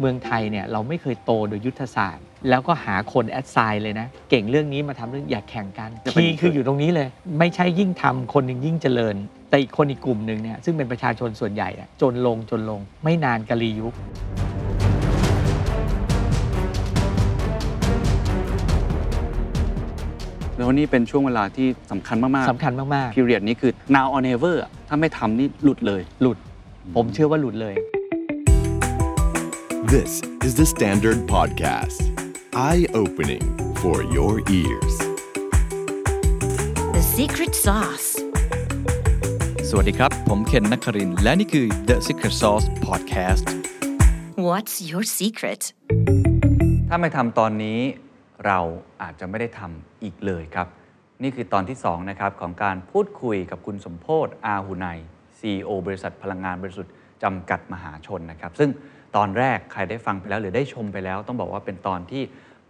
เมืองไทยเนี่ยเราไม่เคยโตโดยยุทธศาสตร์ แล้วก็หาคนแอดไซน์เลยนะ เก่งเรื่องนี้มาทำเรื่องอยากแข่งกันจะเป็นคีย์คืออยู่ตรงนี้เลย ไม่ใช่ยิ่งทำคนหนึ่งยิ่งเจริญ แต่อีกคนอีกกลุ่มหนึ่งเนี่ยซึ่งเป็นประชาชนส่วนใหญ่อะจนลงจนลง ไม่นานกะลียุคแล้วนี่เป็นช่วงเวลาที่สำคัญมากสำคัญมากๆ period นี้คือ now or never อะถ้าไม่ทำนี่หลุดเลยๆหลุด ผมเชื่อว่าหลุดเลย This is the Standard Podcast. Eye opening for your ears. The secret sauce. สวัสดีครับ ผมเคนนักครินทร์และนี่คือ The Secret Sauce Podcast What's your secret? ถ้าไม่ทำตอนนี้เราอาจจะไม่ได้ทำอีกเลยครับ นี่คือตอนที่2นะครับของการพูดคุยกับคุณสมโพศอาหุไน CEO บริษัทพลังงานบริสุทธิ์จำกัดมหาชนนะครับ ซึ่ง ตอนแรกใครได้ฟังไปแล้ว หรือได้ชมไปแล้ว ต้องบอกว่าเป็นตอนที่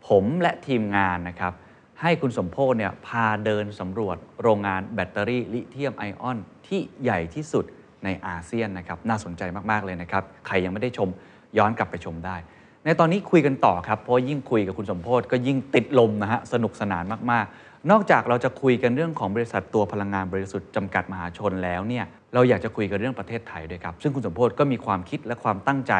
ผมและทีมงานนะครับให้คุณสมโพศเนี่ยพาเดินสำรวจโรงงานแบตเตอรี่ลิเธียมไอออน ที่ใหญ่ที่สุดในอาเซียนนะครับน่าสนใจมากๆเลยนะครับใครยังไม่ได้ชมย้อนกลับไปชมได้ ในตอนนี้คุยกันต่อครับเพราะยิ่งคุยกับคุณสมโพศก็ยิ่งติดลมนะฮะสนุกสนานมากๆ นอกจากเราจะคุยกันเรื่องของบริษัทตัวพลังงานบริสุทธิ์จำกัดมหาชนแล้วเนี่ย เราอยากจะคุยกันเรื่องประเทศไทยด้วยครับ ซึ่งคุณสมโพศก็มีความคิดและความตั้งใจ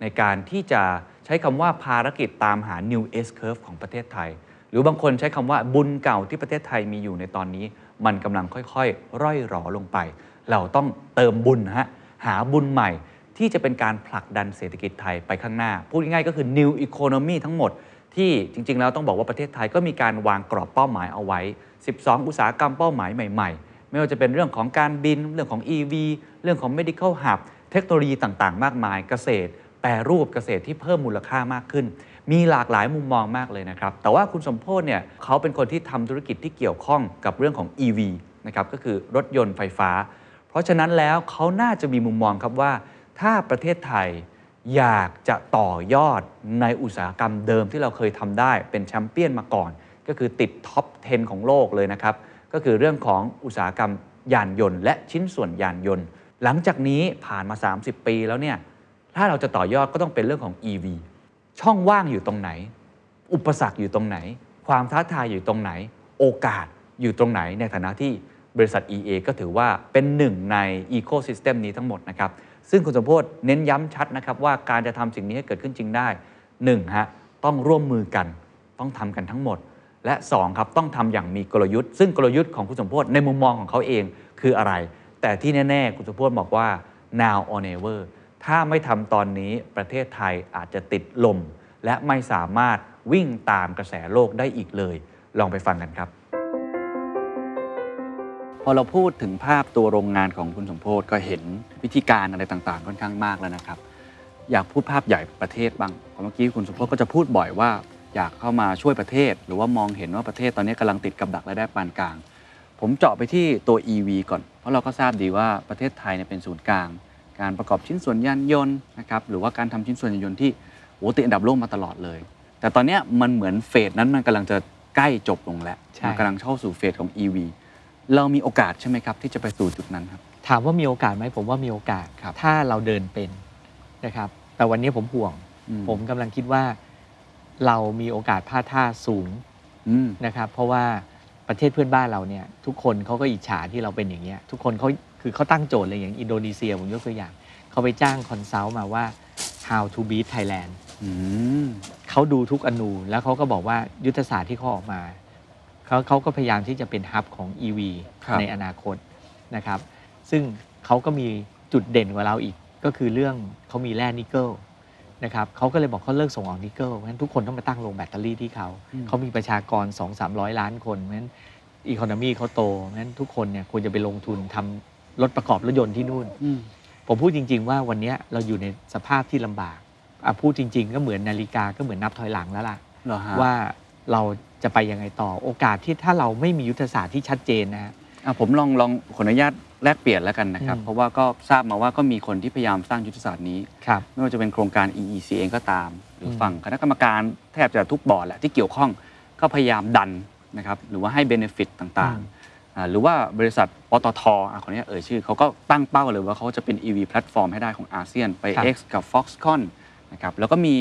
ในการที่จะใช้คำว่าภารกิจตามหา New S Curve ของประเทศไทย หรือบางคนใช้คำว่าบุญเก่าที่ประเทศไทยมีอยู่ในตอนนี้ มันกำลังค่อยๆ ร่อยหรอลงไป เราต้องเติมบุญฮะหาบุญใหม่ที่จะเป็นการผลักดันเศรษฐกิจไทยไปข้างหน้า พูดง่ายๆก็คือ New Economy ทั้งหมด ที่จริง ๆ แล้วต้องบอกว่าประเทศไทยก็มีการวางกรอบเป้าหมายเอาไว้ 12 อุตสาหกรรมเป้าหมายใหม่ ๆ ไม่ว่าจะเป็นเรื่องของการบิน เรื่องของ EV เรื่องของ Medical Hub เทคโนโลยีต่างๆ มากมายเกษตร แปรรูปเกษตรที่เพิ่มมูลค่ามากขึ้น มีหลากหลายมุมมองมากเลยนะครับ แต่ว่าคุณสมโพศเนี่ยเขาเป็นคนที่ทำธุรกิจที่เกี่ยวข้องกับเรื่องของ EV นะครับก็คือรถยนต์ไฟฟ้า เพราะฉะนั้นแล้วเขาน่าจะมีมุมมองครับว่า ถ้าประเทศไทยอยากจะต่อยอดในอุตสาหกรรมเดิมที่เราเคยทำได้เป็นแชมเปี้ยนมาก่อน ก็คือติดท็อป 10 ของโลกเลยนะครับ ก็คือเรื่องของอุตสาหกรรมยานยนต์ และชิ้นส่วนยานยนต์ หลังจากนี้ผ่านมา 30 ปีแล้วเนี่ยถ้าเราจะต่อยอดก็ต้องเป็นเรื่องของ EV ช่องว่างอยู่ตรงไหน อุปสรรคอยู่ตรงไหน ความท้าทายอยู่ตรงไหน โอกาสอยู่ตรงไหนในฐานะที่บริษัท EA ก็ถือว่าเป็นหนึ่งใน Ecosystem นี้ทั้งหมดนะครับ ซึ่งคุณสมพศเน้นย้ำชัดนะครับว่าการจะทำสิ่งนี้ให้เกิดขึ้นจริงได้1ฮะต้องร่วมมือกัน ต้องทำกันทั้งหมด และ 2 ครับต้องทำอย่างมีกลยุทธ์ ซึ่งกลยุทธ์ของคุณสมพศในมุมมองของเขาเองคืออะไร แต่ที่แน่ ๆ คุณสมพศบอกว่า now or never ถ้าไม่ทำตอนนี้ประเทศไทยอาจจะติดลม และไม่สามารถวิ่งตามกระแสโลกได้อีกเลย ลองไปฟังกันครับ พอเราพูดถึงภาพตัวโรงงานของคุณสมโพศก็เห็นวิธีการอะไรต่างๆ ค่อนข้างมากแล้วนะครับ อยากพูดภาพใหญ่ประเทศบ้างเพราะเมื่อกี้คุณสมโพศก็จะพูดบ่อยว่า อยากเข้ามาช่วยประเทศ หรือว่ามองเห็นว่าประเทศตอนนี้กำลังติดกับดักรายได้ปานกลาง ผมเจาะไปที่ตัว EV ก่อน เพราะเราก็ทราบดีว่าประเทศไทยเนี่ยเป็นศูนย์กลาง การประกอบชิ้นส่วนยานยนต์นะครับหรือว่าการทำชิ้นส่วนยานยนต์ที่โอ้ติดอันดับโลกมาตลอดเลย แต่ตอนเนี้ยมันเหมือนเฟสนั้นมันกำลังจะใกล้จบลงแล้วใช่มันกำลังเข้าสู่เฟสของ EV เรามีโอกาสใช่ไหมครับ ที่จะไปสู่จุดนั้นครับ ถามว่ามีโอกาสไหมผมว่ามีโอกาสครับถ้าเราเดินเป็นนะครับ แต่วันนี้ผมห่วงอืมผมกำลังคิดว่า เรามีโอกาสพลาดท่าสูงอืม นะครับ เพราะว่าประเทศเพื่อนบ้านเราเนี่ยทุกคนเขาก็อิจฉาที่เราเป็นอย่างเงี้ยทุกคนเขาคือเขาตั้งโจทย์เลยอย่างอินโดนีเซียผมยกตัวอย่างเขาไปจ้าง consult มาว่า how to beat Thailand อืม เขาดูทุกอณูแล้วเขาก็บอกว่ายุทธศาสตร์ที่เขาออกมาเขาเขาก็พยายามที่จะเป็น hub ของ EV ครับ ในอนาคตนะครับ ซึ่งเขาก็มีจุดเด่นกว่าเราอีกก็คือเรื่องเขามีแร่นิกเกิล นะครับเขาก็เลยบอกเขาเลิกส่งออกนิกเกิลเพราะฉะนั้นทุกคนต้องมาตั้งโรงแบตเตอรี่ที่เขาเขามีประชากร 2 3 0 0 ล้านคนเพราะฉะนั้น economy เขาโตเพราะฉะนั้นทุกคนเนี่ยควรจะไปลงทุนทำรถประกอบรถยนต์ที่นู่น อืม ผมพูดจริง ๆ ว่าวันเนี้ยเราอยู่ในสภาพที่ลำบากอะพูดจริง ๆ ก็เหมือนนาฬิกาก็เหมือนนับถอยหลังแล้วล่ะ เหรอฮะว่าเราจะไปยังไงต่อโอกาสที่ถ้าเราไม่มียุทธศาสตร์ที่ชัดเจนนะฮะ อะผมลองลองขออนุญาต แลกเปลี่ยนแล้วกันนะครับอืมเพราะว่าก็ทราบมาว่าก็มีคนที่พยายามสร้างยุทธศาสตร์นี้ครับไม่ว่าจะเป็นโครงการ EEC เองก็ตาม หรืออืมฝั่งคณะกรรมการแทบจะทุกบอร์ดแหละที่เกี่ยวข้องก็พยายามดันนะครับหรือว่าให้ benefit ต่างๆอ่าหรือว่าบริษัทปตทอะขออนุญาตเอ่ยชื่อเขาก็ตั้งเป้าเลยว่าเขาจะเป็น EV platform ให้ได้ของอาเซียนไป X กับ Foxconn นะครับแล้วก็มี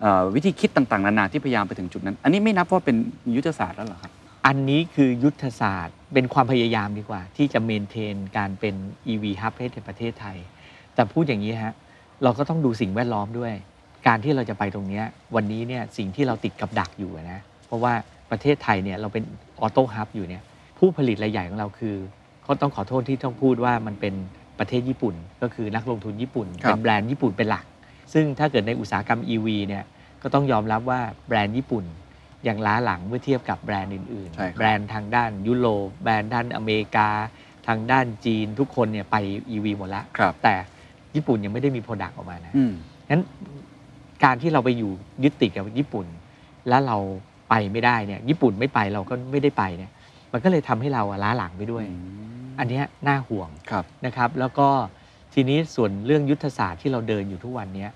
เอ่อวิธีคิดต่างๆ นานาที่พยายามไปถึงจุดนั้น อันนี้ไม่นับว่าเป็นยุทธศาสตร์แล้วเหรอครับ อันนี้คือยุทธศาสตร์ เป็นความพยายามดีกว่า ที่จะเมนเทนการเป็น EV Hub ให้ในประเทศไทย แต่พูดอย่างนี้ฮะเราก็ต้องดูสิ่งแวดล้อมด้วย การที่เราจะไปตรงเนี้ยวันนี้เนี่ยสิ่งที่เราติดกับดักอยู่อะนะเพราะว่าประเทศไทยเนี่ยเราเป็นออโต้ฮับอยู่เนี่ยผู้ผลิตรายใหญ่ของเราคือก็ต้องขอโทษที่ต้องพูดว่ามันเป็นประเทศญี่ปุ่น ก็คือนักลงทุนญี่ปุ่นครับเป็นแบรนด์ญี่ปุ่นเป็นหลัก ซึ่งถ้าเกิดในอุตสาหกรรม EV เนี่ยก็ต้องยอมรับว่าแบรนด์ญี่ปุ่น ยังล้าหลังเมื่อเทียบกับแบรนด์อื่น ใช่ครับ ๆ แบรนด์ทางด้านยุโรปแบรนด์ด้านอเมริกา ทางด้านจีนทุกคนเนี่ยไป EV หมดแล้วครับ แต่ญี่ปุ่นยังไม่ได้มี product ออกมานะ อืมงั้นการที่เราไปอยู่ยึดติดกับญี่ปุ่น แล้วเราไปไม่ได้เนี่ยญี่ปุ่นไม่ไปเราก็ไม่ได้ไปเนี่ยมันก็เลยทำให้เราอะล้าหลังไปด้วย อันเนี้ยน่าห่วงครับ นะครับแล้วก็ทีนี้ส่วนเรื่องยุทธศาสตร์ที่เราเดินอยู่ทุกวันเนี้ย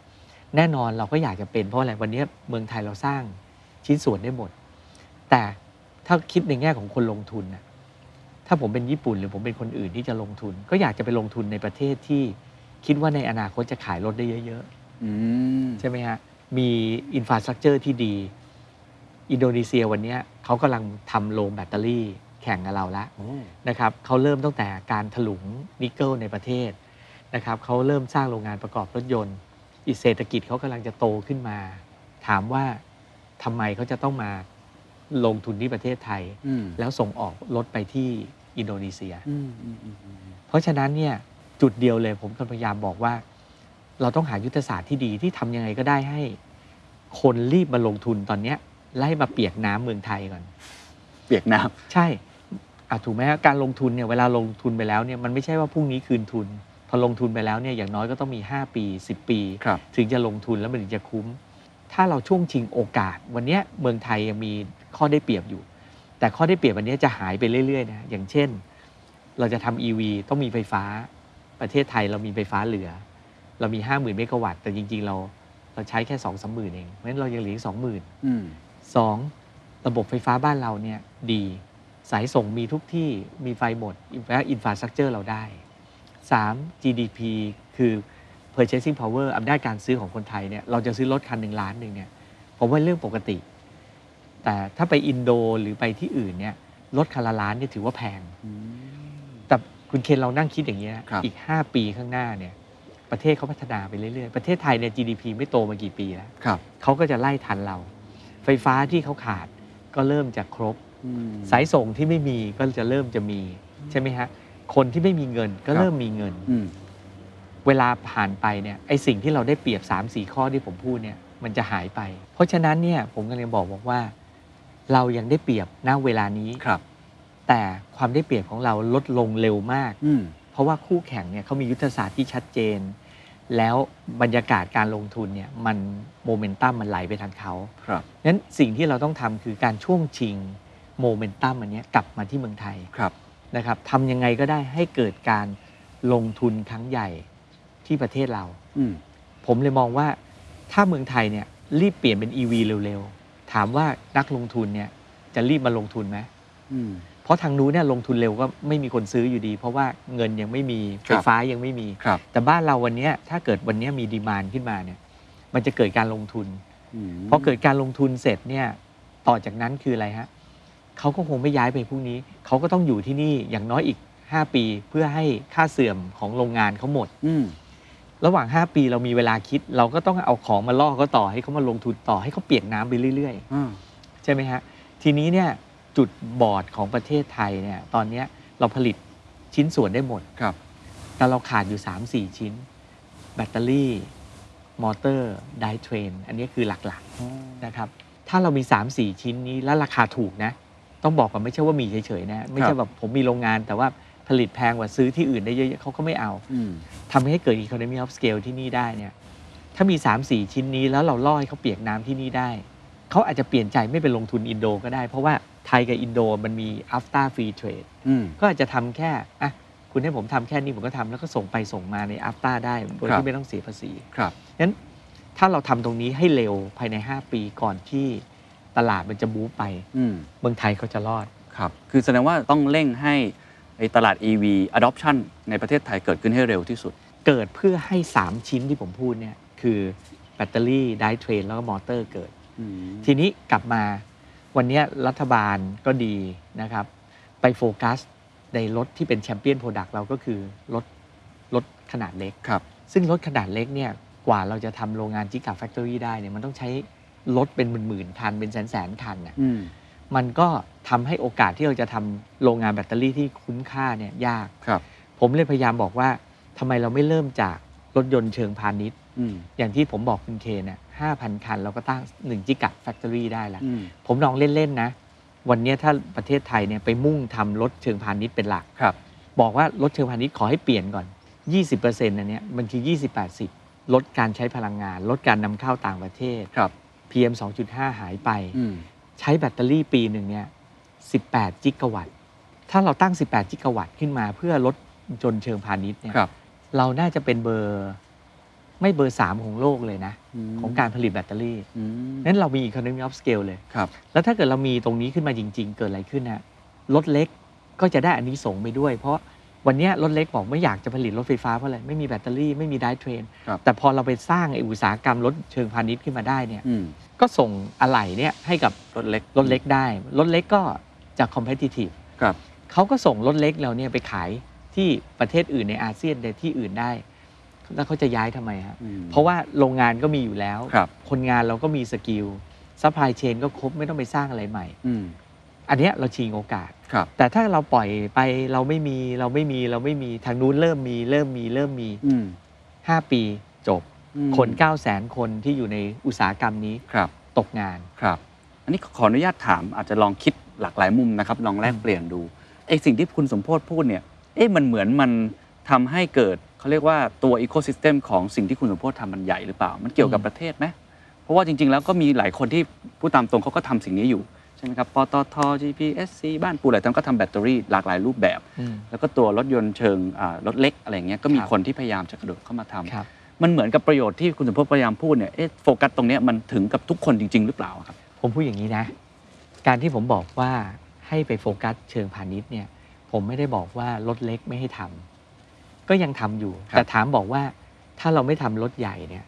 แน่นอนเราก็อยากจะเป็นเพราะอะไรวันเนี้ยเมืองไทยเราสร้าง ชิ้นส่วนได้หมด แต่ถ้าคิดในแง่ของคนลงทุนนะถ้าผมเป็นญี่ปุ่นหรือผมเป็นคนอื่นที่จะลงทุน ก็อยากจะไปลงทุนในประเทศที่คิดว่าในอนาคตจะขายรถได้เยอะอืมๆใช่ไหมฮะมี infrastructure ที่ดี อินโดนีเซียวันเนี้ยเขากำลังทำโรงแบตเตอรี่แข่งกับเราแล้วโอ้นะครับเขาเริ่มตั้งแต่การถลุงนิกเกิลในประเทศนะครับเขาเริ่มสร้างโรงงานประกอบรถยนต์ อีกเศรษฐกิจเขากำลังจะโตขึ้นมา ถามว่า ทำไมเขาจะต้องมาลงทุนที่ประเทศไทยอืมแล้วส่งออกรถไปที่อินโดนีเซียอืมอืมอืมอืมเพราะฉะนั้นเนี่ยจุดเดียวเลยผมก็พยายามบอกว่า เราต้องหายุทธศาสตร์ที่ดีที่ทำยังไงก็ได้ให้ คนรีบมาลงทุนตอนเนี้ยไล่มาเปียกน้ำเมืองไทยก่อน เปียกน้ใช่อะถูกไหมฮะการลงทุนเนี่ยเวลาลงทุนไปแล้วเนี่ยมันไม่ใช่ว่าพรุ่งนี้คืนทุน พอลงทุนไปแล้วเนี่ยอย่างน้อยก็ต้องมี 5 ปี 10 ปีำครับถึงจะลงทุนแล้วมันถึงจะคุ้ม ถ้าเราช่วงชิงโอกาส วันเนี้ยเมืองไทยยังมีข้อได้เปรียบอยู่ แต่ข้อได้เปรียบวันเนี้ยจะหายไปเรื่อยๆนะอย่างเช่น เราจะทำ EV ต้องมีไฟฟ้า ประเทศไทยเรามีไฟฟ้าเหลือ เรามี 5 0,000 เมกะวัตต์แต่จริง ๆ เราเราใช้แค่2องสามหมื่นเองเพราะฉะนั้นเรายังเหลืออีกสองหมื่นอืมสองระบบไฟฟ้าบ้านเราเนี่ยดีสายส่งมีทุกที่มีไฟหมดและอินฟราสตรักเจอร์เราได้ 3. GDP คือ purchasing power อำนาจการซื้อของคนไทยเนี่ยเราจะซื้อรถคันหนึ่งล้านหนึ่งเนี่ยผมว่าเรื่องปกติ แต่ถ้าไปอินโดหรือไปที่อื่นเนี่ยรถคันละล้านเนี่ยถือว่าแพง แต่คุณเคนเรานั่งคิดอย่างเงี้ยครับอีก 5 ปีข้างหน้าเนี่ยประเทศเขาพัฒนาไปเรื่อยๆ ประเทศไทยเนี่ย GDP ไม่โตมากี่ปีแล้วครับเขาก็จะไล่ทันเรา ไฟฟ้าที่เขาขาดก็เริ่มจะครบอืมสายส่งที่ไม่มีก็จะเริ่มจะมี ใช่ไหมฮะ คนที่ไม่มีเงินก็ครับเริ่มมีเงินอืม เวลาผ่านไปเนี่ยไอสิ่งที่เราได้เปรียบ 3 4 ข้อที่ผมพูดเนี่ยมันจะหายไป เพราะฉะนั้นเนี่ยผมกำลังบอกบอกว่า เรายังได้เปรียบณเวลานี้ครับ แต่ความได้เปรียบของเราลดลงเร็วมาก อืม เพราะว่าคู่แข่งเนี่ยเขามียุทธศาสตร์ที่ชัดเจน แล้วบรรยากาศการลงทุนเนี่ยมันโมเมนตัมมันไหลไปทางเขาครับ นั้นสิ่งที่เราต้องทำคือการช่วงชิงโมเมนตัมอันเนี้ยกลับมาที่เมืองไทย ครับ นะครับทำยังไงก็ได้ให้เกิดการลงทุนครั้งใหญ่ ที่ประเทศเรา อืม ผมเลยมองว่าถ้าเมืองไทยเนี่ยรีบเปลี่ยนเป็น EV เร็วๆ ถามว่านักลงทุนเนี่ยจะรีบมาลงทุนไหม อืม เพราะทางนู้นเนี่ยลงทุนเร็วก็ไม่มีคนซื้ออยู่ดี เพราะว่าเงินยังไม่มีคไฟรับ ฟ้ายังไม่มี ครับ แต่บ้านเราวันเนี้ยถ้าเกิดวันเนี้ยมีดีมานขึ้นมาเนี่ยมันจะเกิดการลงทุน อืมพอเกิดการลงทุนเสร็จเนี่ยต่อจากนั้นคืออะไรฮะเขาก็คงไม่ย้ายไปพรุ่งนี้ เขาก็ต้องอยู่ที่นี่อย่างน้อยอีก 5 ปีเพื่อให้ค่าเสื่อมของโรงงานเขาหมด อืม ระหว่าง 5 ปีเรามีเวลาคิด เราก็ต้องเอาของมาล่อเขาต่อให้เขามาลงทุนต่อให้เขาเปียกน้ำไปเรื่อยอ่าๆใช่ไหมฮะ ทีนี้เนี่ยจุดบอดของประเทศไทยเนี่ยตอนเนี้ยเราผลิตชิ้นส่วนได้หมด ครับ แต่เราขาดอยู่ 3-4 ชิ้น แบตเตอรี่ มอเตอร์ drivetrain อันนี้คือหลักๆนะครับ ถ้าเรามี 3-4 ชิ้นนี้แล้วราคาถูกนะ ต้องบอกก่อนไม่ใช่ว่ามีเฉยๆนะ ไม่ใช่ครับแบบผมมีโรงงานแต่ว่า ผลิตแพงกว่าซื้อที่อื่นได้เยอะๆเขาก็ไม่เอาอืมทำให้เกิด economy of scale ที่นี่ได้เนี่ยถ้ามี 3-4 ชิ้นนี้แล้วเราล่อให้เขาเปียกน้ำที่นี่ได้ เขาอาจจะเปลี่ยนใจไม่ไปลงทุนอินโดก็ได้ เพราะว่าไทยกับอินโดมันมี after free trade อืมก็อาจจะทำแค่อะคุณให้ผมทำแค่นี้ผมก็ทำแล้วก็ส่งไปส่งมาในอัฟต้าได้โดยครับที่ไม่ต้องเสียภาษีครับงั้นถ้าเราทำตรงนี้ให้เร็วภายใน 5 ปีก่อนที่ตลาดมันจะบู๊ไปอืมเมืองไทยก็จะรอดครับคือแสดงว่าต้องเร่งให้ไอ้ ตลาด EV adoption ในประเทศไทยเกิดขึ้นให้เร็วที่สุด เกิดเพื่อให้ 3 ชิ้นที่ผมพูดเนี่ยคือแบตเตอรี่ drivetrain แล้วก็มอเตอร์เกิดอืมทีนี้กลับมาวันนี้รัฐบาลก็ดีนะครับ ไปโฟกัสในรถที่เป็น champion product เราก็คือรถรถขนาดเล็กครับ ซึ่งรถขนาดเล็กเนี่ยกว่าเราจะทำโรงงาน gigafactory ได้เนี่ยมันต้องใช้รถเป็นหมื่นๆคันเป็นแสนๆคันน่ะอื มมันก็ทำให้โอกาสที่เราจะทำโรงงานแบตเตอรี่ที่คุ้มค่าเนี่ยยากครับ ผมเลยพยายามบอกว่าทำไมเราไม่เริ่มจากรถยนต์เชิงพาณิชย์อืมอย่างที่ผมบอกคุณเคนน่ะห้าพันคัน เราก็ตั้ง1 gigafactory ได้แล้วอืมผมลองเล่น ๆ นะ วันเนี้ยถ้าประเทศไทยเนี่ยไปมุ่งทำรถเชิงพาณิชย์เป็นหลักครับ บอกว่ารถเชิงพาณิชย์ขอให้เปลี่ยนก่อน 20%อันเนี้ยมันคือ 20-80 ลดการใช้พลังงาน ลดการนำเข้าต่างประเทศครับ PM 2.5 หายไปอืม ใช้แบตเตอรี่ปีหนึ่งเนี่ย18 จิกะวัตต์ ถ้าเราตั้ง 18 จิกะวัตต์ขึ้นมาเพื่อลดจนต์เชิงพาณิชย์เนี่ยครับเราน่าจะเป็นเบอร์ไม่เบอร์3ของโลกเลยนะมของการผลิตแบตเตอรี่อืมนั้นเรามี economy of scale เลยครับ แล้วถ้าเกิดเรามีตรงนี้ขึ้นมาจริง ๆ เกิดอะไรขึ้นนะรถเล็กก็จะได้อันนี้ส่งส์ไปด้วย เพราะ วันเนี้ยรถเล็กบอกไม่อยากจะผลิตรถไฟฟ้าเพราะอะไรไม่มีแบตเตอรี่ไม่มี drivetrain ครับแต่พอเราไปสร้างไอ้อุตสาหกรรมรถเชิงพาณิชย์ขึ้นมาได้เนี่ยอืมก็ส่งอะไหล่เนี่ยให้กับรถเล็กรถเล็กได้รถเล็กก็จะ competitive ครับเขาก็ส่งรถเล็กเราเนี่ยไปขายที่ประเทศอื่นในอาเซียนในที่อื่นได้ แล้วเขาจะย้ายทำไมฮะอืมเพราะว่าโรงงานก็มีอยู่แล้วครับคนงานเราก็มี skill supply chain ก็ครบไม่ต้องไปสร้างอะไรใหม่อืมอันเนี้ยเราชิงโอกาส ครับ แต่ถ้าเราปล่อยไปเราไม่มีเราไม่มีเราไม่มีทางนู้นเริ่มมีเริ่มมีเริ่มมีอืม5ปีจบ อืมคน9 0 0 0 0 0คนที่อยู่ในอุตสาหกรรมนี้ครับ ตกงาน ครับ อันนี้ขออนุญาตถามอาจจะลองคิดหลากหลายมุมนะครับ ลองแลกเปลี่ยนดูไอ้สิ่งที่คุณสมโพศพูดเนี่ยเอ๊ะมันเหมือนมันทำให้เกิดเขาเรียกว่าตัวอีโค y ิสเต็มของสิ่งที่คุณสมโพศทำมันใหญ่หรือเปล่า มันเกี่ยวกับอืม ประเทศไหมเพราะว่าจริง ๆ แล้วก็มีหลายคนที่พูดตามตรงเขาก็ทำสิ่งนี้อยู่ใช่ไหมครับ ปตท GPSC บ้านปูหลายท่านก็ทำแบตเตอรี่หลากหลายรูปแบบอืมแล้วก็ตัวรถยนต์เชิงอ่ารถเล็กอะไรอย่างเงี้ยก็มีครับคนที่พยายามจะกระโดดเข้ามาทำครับมันเหมือนกับประโยชน์ที่คุณสมพศพยายามพูดเนี่ยเอ๊ะโฟกัสตรงเนี้ยมันถึงกับทุกคนจริง ๆ หรือเปล่าครับ ผมพูดอย่างนี้นะ การที่ผมบอกว่าให้ไปโฟกัสเชิงพาณิชย์เนี่ยผมไม่ได้บอกว่ารถเล็กไม่ให้ทำก็ยังทำอยู่ครับแต่ถามบอกว่าถ้าเราไม่ทำรถใหญ่เนี่ย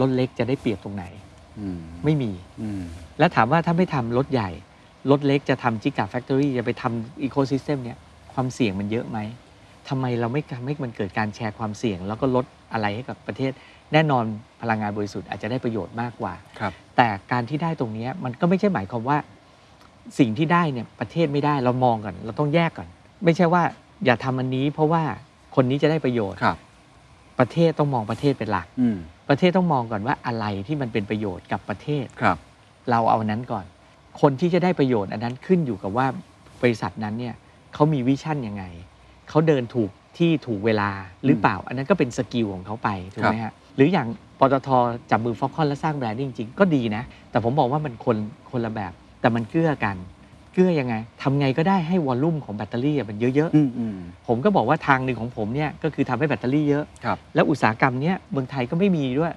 รถเล็กจะได้เปรียบตรงไหนอืม ไม่มีอืมแล้วถามว่าถ้าไม่ทำรถใหญ่ รถเล็กจะทำ gigafactory จะไปทำ ecosystem เนี่ยความเสี่ยงมันเยอะไหมทำไมเราไม่ทำให้มันเกิดการแชร์ความเสี่ยง แล้วก็ลดอะไรให้กับประเทศ แน่นอนพลังงานบริสุทธิ์อาจจะได้ประโยชน์มากกว่าครับแต่การที่ได้ตรงเนี้ยมันก็ไม่ใช่หมายความว่า สิ่งที่ได้เนี่ยประเทศไม่ได้เรามองก่อน เราต้องแยกก่อน ไม่ใช่ว่าอย่าทำอันนี้เพราะว่าคนนี้จะได้ประโยชน์ครับประเทศต้องมองประเทศเป็นหลักอืม ประเทศต้องมองก่อนว่าอะไรที่มันเป็นประโยชน์กับประเทศครับ เราเอาอันนั้นก่อน คนที่จะได้ประโยชน์อันนั้นขึ้นอยู่กับว่าบริษัทนั้นเนี่ยเขามี vision ยังไงเขาเดินถูกที่ถูกเวลาหรือเปล่า อันนั้นก็เป็น skill ของเขาไปถูกไหมฮะหรืออย่างปตทจับมือ Foxconn แล้วสร้างแบรนด์จริงๆก็ดีนะ แต่ผมบอกว่ามันคนคนละแบบแต่มันเกื้อกัน เกื้อยังไงทำไงก็ได้ให้วอลลุ่มของแบตเตอรี่อะมันเยอะอืมอืม ๆ ผมก็บอกว่าทางหนึ่งของผมเนี่ยก็คือทำให้แบตเตอรี่เยอะ ครับ แล้วอุตสาหกรรมเนี้ยเมืองไทยก็ไม่มีด้วย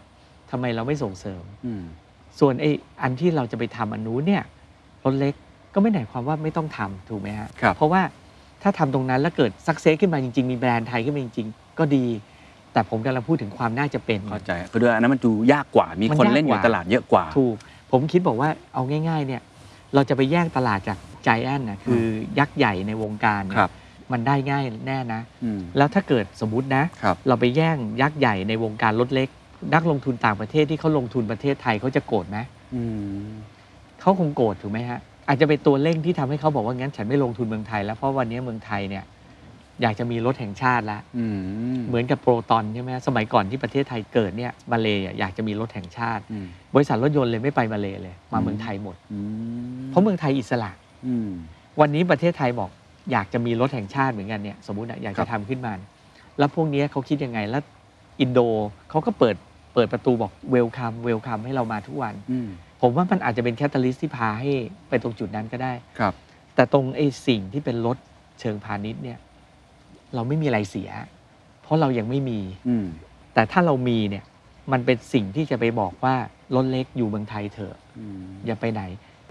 ทำไมเราไม่ส่งเสริม อืม ส่วนไอ้อันที่เราจะไปทำอันนู้นเนี่ยรถเล็กก็ไม่ได้หมายความว่าไม่ต้องทำถูกไหมฮะครับ เพราะว่าถ้าทำตรงนั้นแล้วเกิดสักเซสขึ้นมาจริง ๆ มีแบรนด์ไทยขึ้นมาจริง ๆ ก็ดี แต่ผมกำลังพูดถึงความน่าจะเป็น เข้าใจคือด้วยอันนั้นมันดูยากกว่ามีมันคนยากเล่นอยู่กว่า ตลาดเยอะกว่า ถูก ผมคิดบอกว่าเอาง่าย ๆ เนี่ย เราจะไปแย่งตลาดจากใจแอนนะคือยักษ์ใหญ่ในวงการเนี่ยครับมันได้ง่ายแน่นะอืมแล้วถ้าเกิดสมมตินะครับเราไปแย่งยักษ์ใหญ่ในวงการรถเล็ก นักลงทุนต่างประเทศที่เขาลงทุนประเทศไทยเขาจะโกรธไหมอืมเขาคงโกรธถูกไหมฮะ อาจจะเป็นตัวเร่งที่ทำให้เขาบอกว่างั้นฉันไม่ลงทุนเมืองไทย แล้วเพราะวันนี้เมืองไทยเนี่ย อยากจะมีรถแห่งชาติแล้วอืมเหมือนกับโปรตอนใช่ไหมสมัยก่อนที่ประเทศไทยเกิดเนี่ยมาเลยอยากจะมีรถแห่งชาติอืม บริษัทรถยนต์เลยไม่ไปมาเลยเลย มาเมืองไทยหมดอืมเพราะเมืองไทยอิสระอืมวันนี้ประเทศไทยบอกอยากจะมีรถแห่งชาติเหมือนกันเนี่ยสมมติอะอยากจะครับทำขึ้นมา แล้วพวกเนี้ยเขาคิดยังไงแล้วอินโดเขาก็เปิดเปิดประตูบอก welcome welcome ให้เรามาทุกวันอืมผมว่ามันอาจจะเป็น catalyst ที่พาให้ไปตรงจุดนั้นก็ได้ครับ แต่ตรงไอ้สิ่งที่เป็นรถเชิงพาณิชย์เนี่ย เราไม่มีอะไรเสีย เพราะเรายังไม่มีอืมแต่ถ้าเรามีเนี่ย มันเป็นสิ่งที่จะไปบอกว่า รถเล็กอยู่เมืองไทยเถอะอืมอย่าไปไหน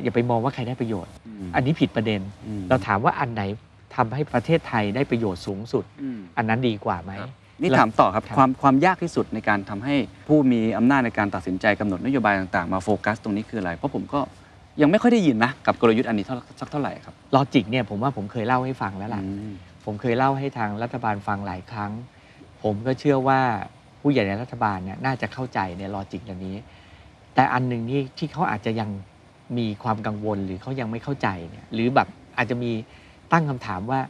อย่าไปมองว่าใครได้ประโยชน์อันนี้ผิดประเด็นอืมเราถามว่าอันไหนทำให้ประเทศไทยได้ประโยชน์สูงสุดอืมอันนั้นดีกว่าไหมครับนี่แล้วถามต่อครับครับความความยากที่สุดในการทำให้ผู้มีอำนาจในการตัดสินใจกำหนดนโยบายต่างๆ มาโฟกัสตรงนี้คืออะไร เพราะผมก็ยังไม่ค่อยได้ยินนะ กับกลยุทธ์อันนี้เท่าสักเท่าไหร่ครับ logic เนี่ยผมว่าผมเคยเล่าให้ฟังแล้วล่ะอืมผมเคยเล่าให้ทางรัฐบาลฟังหลายครั้ง ผมก็เชื่อว่าผู้ใหญ่ในรัฐบาลเนี่ยน่าจะเข้าใจในลอจิกอันนี้ แต่อันหนึ่งนี่ที่เขาอาจจะยังมีความกังวลหรือเขายังไม่เข้าใจเนี่ยหรือแบบอาจจะมีตั้งคำถามว่า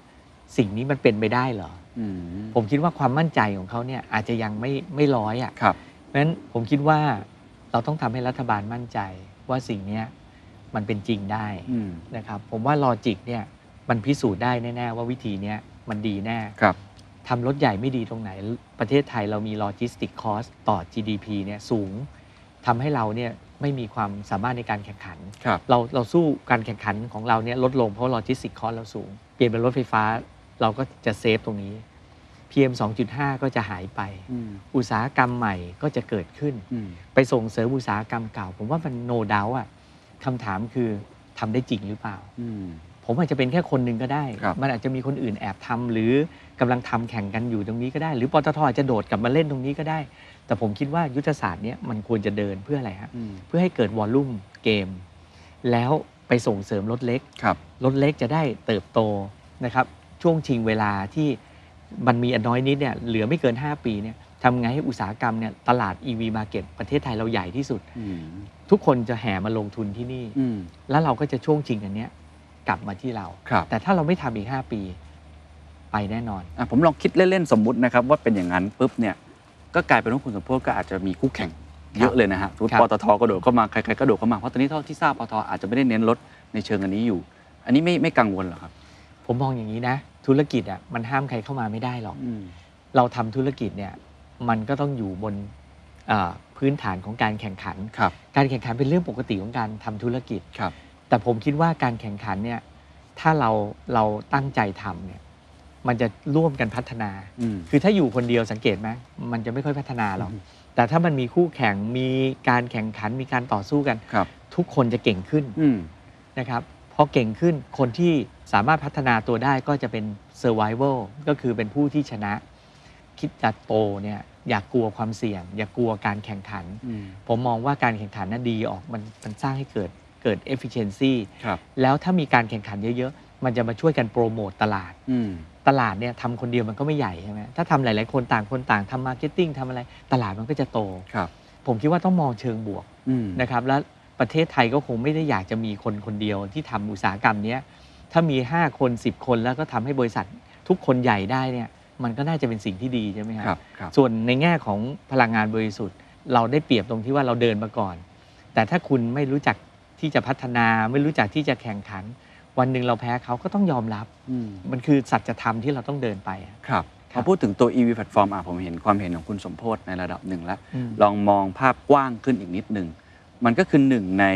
สิ่งนี้มันเป็นไปได้เหรออืมผมคิดว่าความมั่นใจของเขาเนี่ยอาจจะยังไม่ไม่ร้อยอะครับเพราะฉะนั้นผมคิดว่าเราต้องทำให้รัฐบาลมั่นใจว่าสิ่งเนี้ยมันเป็นจริงได้อืมนะครับ ผมว่า logic เนี่ยมันพิสูจน์ได้แน่ๆว่าวิธีเนี้ยมันดีแน่ครับทำรถใหญ่ไม่ดีตรงไหน ประเทศไทยเรามี logistic cost ต่อ GDP เนี่ยสูง ทำให้เราเนี่ยไม่มีความสามารถในการแข่งขันครับเราเราสู้การแข่งขันของเราเนี่ยลดลงเพราะ logistic cost เราสูง เปลี่ยนเป็นรถไฟฟ้าเราก็จะ save ตรงนี้ PM 2.5 ก็จะหายไปอืมอุตสาหกรรมใหม่ก็จะเกิดขึ้นอืมไปส่งเสริมอุตสาหกรรมเก่า ผมว่ามันโนดาวอะคำถามคือทำได้จริงหรือเปล่าอืมผมอาจจะเป็นแค่คนหนึ่งก็ได้ครับมันอาจจะมีคนอื่นแอบทำหรือกำลังทำแข่งกันอยู่ตรงนี้ก็ได้ หรือปตทอาจจะโดดกลับมาเล่นตรงนี้ก็ได้ แต่ผมคิดว่ายุทธศาสตร์เนี้ยมันควรจะเดินเพื่ออะไรฮะอืมเพื่อให้เกิดวอลลุ่มเกม แล้วไปส่งเสริมรถเล็กครับรถเล็กจะได้เติบโตนะครับช่วงชิงเวลาที่มันมีอันน้อยนิดเนี่ยเหลือไม่เกิน 5 ปีเนี่ยทำไงให้อุตสาหกรรมเนี่ยตลาด EV Market ประเทศไทยเราใหญ่ที่สุดอืมทุกคนจะแห่มาลงทุนที่นี่อืมแล้วเราก็จะช่วงชิงอันเนี้ยกลับมาที่เราครับแต่ถ้าเราไม่ทำอีก 5 ปีไปแน่นอนอะผมลองคิดเล่น ๆ สมมุตินะครับ ว่าเป็นอย่างนั้นปุ๊บเนี่ย ก็กลายเป็นว่าคุณสมโพศก็อาจจะมีคู่แข่งเยอะเลยนะฮะสมมติครับปตทก็โดดเข้ามาใครๆก็โดดเข้ามาเพราะตอนนี้เท่าที่ทราบปตทอาจจะไม่ได้เน้นรถในเชิงอันนี้อยู่ อันนี้ไม่ไม่กังวลเหรอครับ ผมมองอย่างนี้นะ ธุรกิจอะมันห้ามใครเข้ามาไม่ได้หรอกอืมเราทำธุรกิจเนี่ยมันก็ต้องอยู่บนเอ่อพื้นฐานของการแข่งขันครับการแข่งขันเป็นเรื่องปกติของการทำธุรกิจครับ แต่ผมคิดว่าการแข่งขันเนี่ยถ้าเราเราตั้งใจทำเนี่ย มันจะร่วมกันพัฒนา อืม คือถ้าอยู่คนเดียวสังเกตไหมมันจะไม่ค่อยพัฒนาหรอก อืม แต่ถ้ามันมีคู่แข่งมีการแข่งขันมีการต่อสู้กัน ครับทุกคนจะเก่งขึ้นอืม นะครับพอเก่งขึ้นคนที่สามารถพัฒนาตัวได้ก็จะเป็น survival ก็คือเป็นผู้ที่ชนะ คิดจะโตเนี่ยอย่ากกลัวความเสี่ยง อย่ากกลัวการแข่งขัน อืม ผมมองว่าการแข่งขันน่ะดีออกมันมันสร้างให้เกิดเกิด efficiency ครับ แล้วถ้ามีการแข่งขันเยอะ ๆ มันจะมาช่วยกันโปรโมตตลาด อืม ตลาดเนี่ยทำคนเดียวมันก็ไม่ใหญ่ใช่ไหมถ้าทำหลาย ๆ คนต่างคนต่างทำ marketing ทำอะไรตลาดมันก็จะโตครับ ผมคิดว่าต้องมองเชิงบวกอืมนะครับแล้วประเทศไทยก็คงไม่ได้อยากจะมีคนคนเดียวที่ทำอุตสาหกรรมเนี้ยถ้ามี 5 คน 10 คนแล้วก็ทำให้บริษัททุกคนใหญ่ได้เนี่ยมันก็น่าจะเป็นสิ่งที่ดีใช่ไหมคครัรับครับส่วนในแง่ของพลังงานบริสุทธิ์ เราได้เปรียบตรงที่ว่าเราเดินมาก่อน แต่ถ้าคุณไม่รู้จักที่จะพัฒนาไม่รู้จักที่จะแข่งขัน วันหนึ่งเราแพ้เขาก็ต้องยอมรับ อืมมันคือสัจธรรมที่เราต้องเดินไปอะ ครับคพรับอพูดถึงตัว EV platform อะผมเห็นความเห็นของคุณสมโพศในระดับหนึ่งแล้วอืมลองมองภาพกว้างขึ้นอีกนิดหนึ่ง มันก็คือหนึ่งใน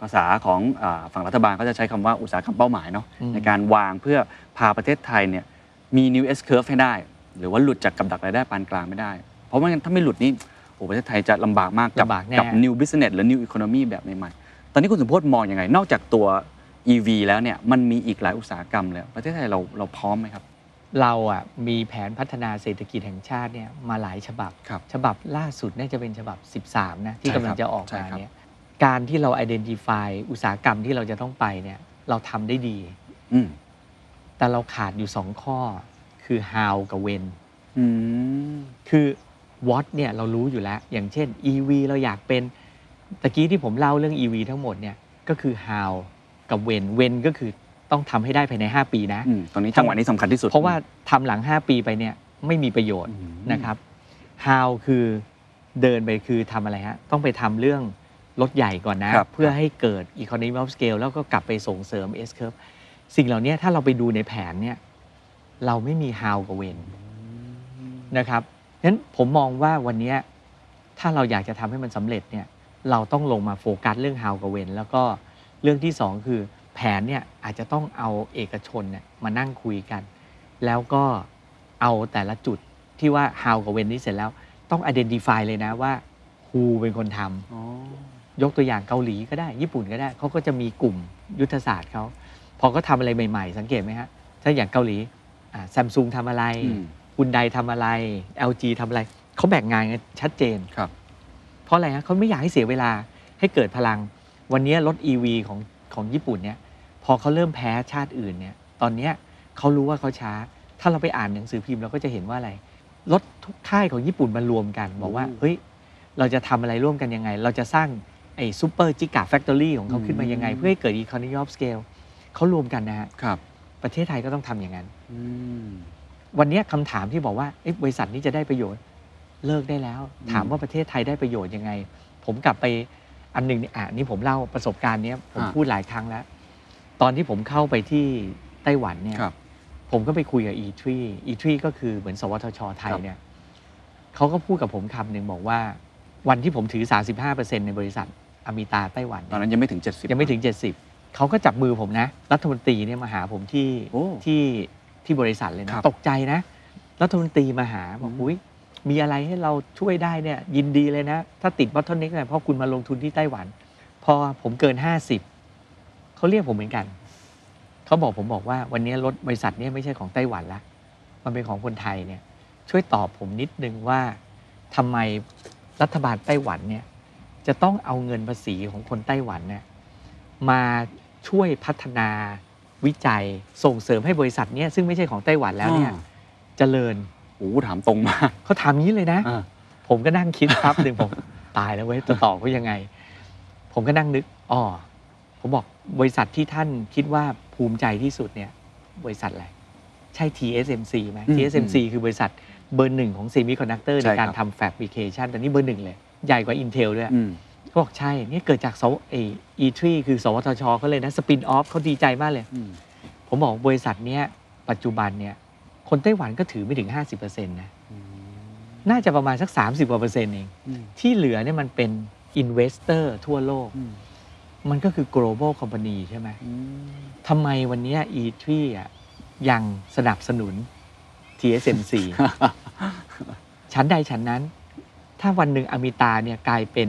ภาษาของอาฝั่งรัฐบาลก็จะใช้คำว่าอุตสาหกรรมเป้าหมายเนาะอืม ในการวางเพื่อพาประเทศไทยเนี่ยมี new S curve ให้ได้ หรือว่าหลุดจากกับดักรายได้ปานกลางไม่ได้ เพราะว่างั้นถ้าไม่หลุดนี่โอ้ประเทศไทยจะลำบากมากกับลำบากแน่ กับ new business หรือ new economy แบบใหม่ๆตอนนี้คุณสมโพศมองยังไง นอกจากตัว EV แล้วเนี่ยมันมีอีกหลายอุตสาหกรรมเลยประเทศไทยเราเราพร้อมไหมครับ เราอะมีแผนพัฒนาเศรษฐกิจแห่งชาติเนี่ยมาหลายฉบับครับฉบับล่าสุดน่าจะเป็นฉบับ 13 นะที่ใช่ครับกำลังจะออกใช่มาครับเนี่ยการที่เรา identify อุตสาหกรรมที่เราจะต้องไปเนี่ยเราทำได้ดีอืมแต่เราขาดอยู่2ข้อคือ how กับ when อืมคือ what เนี่ยเรารู้อยู่แล้ว อย่างเช่น EV เราอยากเป็นตะกี้ที่ผมเล่าเรื่อง EV ทั้งหมดเนี่ยก็คือ how กับ when when ก็คือต้องทำให้ได้ภายใน 5 ปีนะอืมตอนนี้จังหวะนี้สำคัญที่สุด เพราะว่าทำหลัง 5 ปีไปเนี่ยไม่มีประโยชน์อืมนะครับ how คือเดินไปคือทำอะไรฮะ ต้องไปทำเรื่องรถใหญ่ก่อนนะครับเพื่อให้เกิด economy of scale แล้วก็กลับไปส่งเสริม S curve สิ่งเหล่านี้ถ้าเราไปดูในแผนเนี่ยเราไม่มี how กับ when นะครับฉะนั้นผมมองว่าวันเนี้ยถ้าเราอยากจะทำให้มันสำเร็จเนี่ยเราต้องลงมาโฟกัสเรื่อง how กับ when แล้วก็ เรื่องที่สองคือแผนเนี่ยอาจจะต้องเอาเอกชนเนี่ยมานั่งคุยกัน แล้วก็เอาแต่ละจุดที่ว่า how กับ when นี้เสร็จแล้วต้อง identify เลยนะว่า who เป็นคนทำอ๋อยกตัวอย่างเกาหลีก็ได้ ญี่ปุ่นก็ได้เขาก็จะมีกลุ่มยุทธศาสตร์เขาพอเขาทำอะไรใหม่ๆ สังเกตไหมฮะถ้าอย่างเกาหลีซัมซุงทำอะไรอืมคุณใดทำอะไร LG ทำอะไรเขาแบ่งงานกันชัดเจนครับเพราะอะไรฮะเขาไม่อยากให้เสียเวลาให้เกิดพลัง วันนี้รถ EV ของของญี่ปุ่นเนี่ยพอเขาเริ่มแพ้ชาติอื่นเนี่ยตอนเนี้ยเขารู้ว่าเขาช้า ถ้าเราไปอ่านหนังสือพิมพ์เราก็จะเห็นว่าอะไรรถทุกค่ายของญี่ปุ่นมารวมกัน บอกว่าอืมเฮ้ยเราจะทำอะไรร่วมกันยังไง เราจะสร้างไอ้ super gigafactory ของเขาขึ้นมายังไงอืมเพื่อให้เกิด economy of scale เขารวมกันนะฮะครับ ประเทศไทยก็ต้องทำอย่างนั้นอืมวันนี้คำถามที่บอกว่าเอ๊ะบริษัทนี้จะได้ประโยชน์เลิกได้แล้วอืมถามว่าประเทศไทยได้ประโยชน์ยังไง ผมกลับไป อันหนึ่งเนี่ยอะนี่ผมเล่าประสบการณ์เนี้ยผมพูดหลายครั้งแล้ว ตอนที่ผมเข้าไปที่ไต้หวันเนี่ย ครับ ผมก็ไปคุยกับ E3 E3 ก็คือเหมือน สวทช ไทยครับ เนี่ยเขาก็พูดกับผมคำหนึ่งบอกว่า วันที่ผมถือ 35%ในบริษัทอมิตาไต้หวันตอนนั้นยังไม่ถึง 70 ยังไม่ถึง 70 เขาก็จับมือผมนะ รัฐมนตรีเนี่ยมาหาผมที่โอ้ที่ที่บริษัทเลยนะครับตกใจนะ รัฐมนตรีมาหาบอกอืมอุ้ย มีอะไรให้เราช่วยได้เนี่ยยินดีเลยนะ ถ้าติด bottleneck เนี่ยเพราะคุณมาลงทุนที่ไต้หวัน พอผมเกิน 50 เขาเรียกผมเหมือนกัน เขาบอกผมบอกว่าวันนี้รถบริษัทเนี้ยไม่ใช่ของไต้หวันละ มันเป็นของคนไทยเนี่ยช่วยตอบผมนิดนึงว่าทำไมรัฐบาลไต้หวันเนี่ยจะต้องเอาเงินภาษีของคนไต้หวันเนี่ยมาช่วยพัฒนาวิจัยส่งเสริมให้บริษัทเนี้ซึ่งไม่ใช่ของไต้หวันแล้วเนี่ยอ่าเจริญ โอ้โหถามตรงมากเขาถามงี้เลยนะอ่าผมก็นั่งคิดครับหนึ่งผมตายแล้วเว้ยจะตอบเขายังไง ผมก็นั่งนึกอ๋อผมบอกบริษัทที่ท่านคิดว่าภูมิใจที่สุดเนี่ย บริษัทอะไร ใช่ TSMC ไหมอืม TSMC คือบริษัทเบอร์หนึ่งของ Semiconductor ใช่ในการครับทำ Fabrication แต่นี่เบอร์หนึ่งเลย ใหญ่กว่า Intel ด้วยอืมเขาบอกใช่ นี่เกิดจากสวเอ E3 คือ สวทชเขาเลยนะ สปินออฟเขาดีใจมากเลยอืมผมบอกบริษัทเนี้ยปัจจุบันเนี่ย คนไต้หวันก็ถือไม่ถึง 50%นะน่าจะประมาณสัก 30กว่าเปอร์เซ็นต์เองอืมที่เหลือเนี่ยมันเป็น investor ทั่วโลกอืมมันก็คือ global company ใช่ไหมอืมทำไมวันเนี้ย E3 อะยังสนับสนุน TSMC ชั้นใดชั้นนั้น ถ้าวันหนึ่งอมิตาเนี่ยกลายเป็น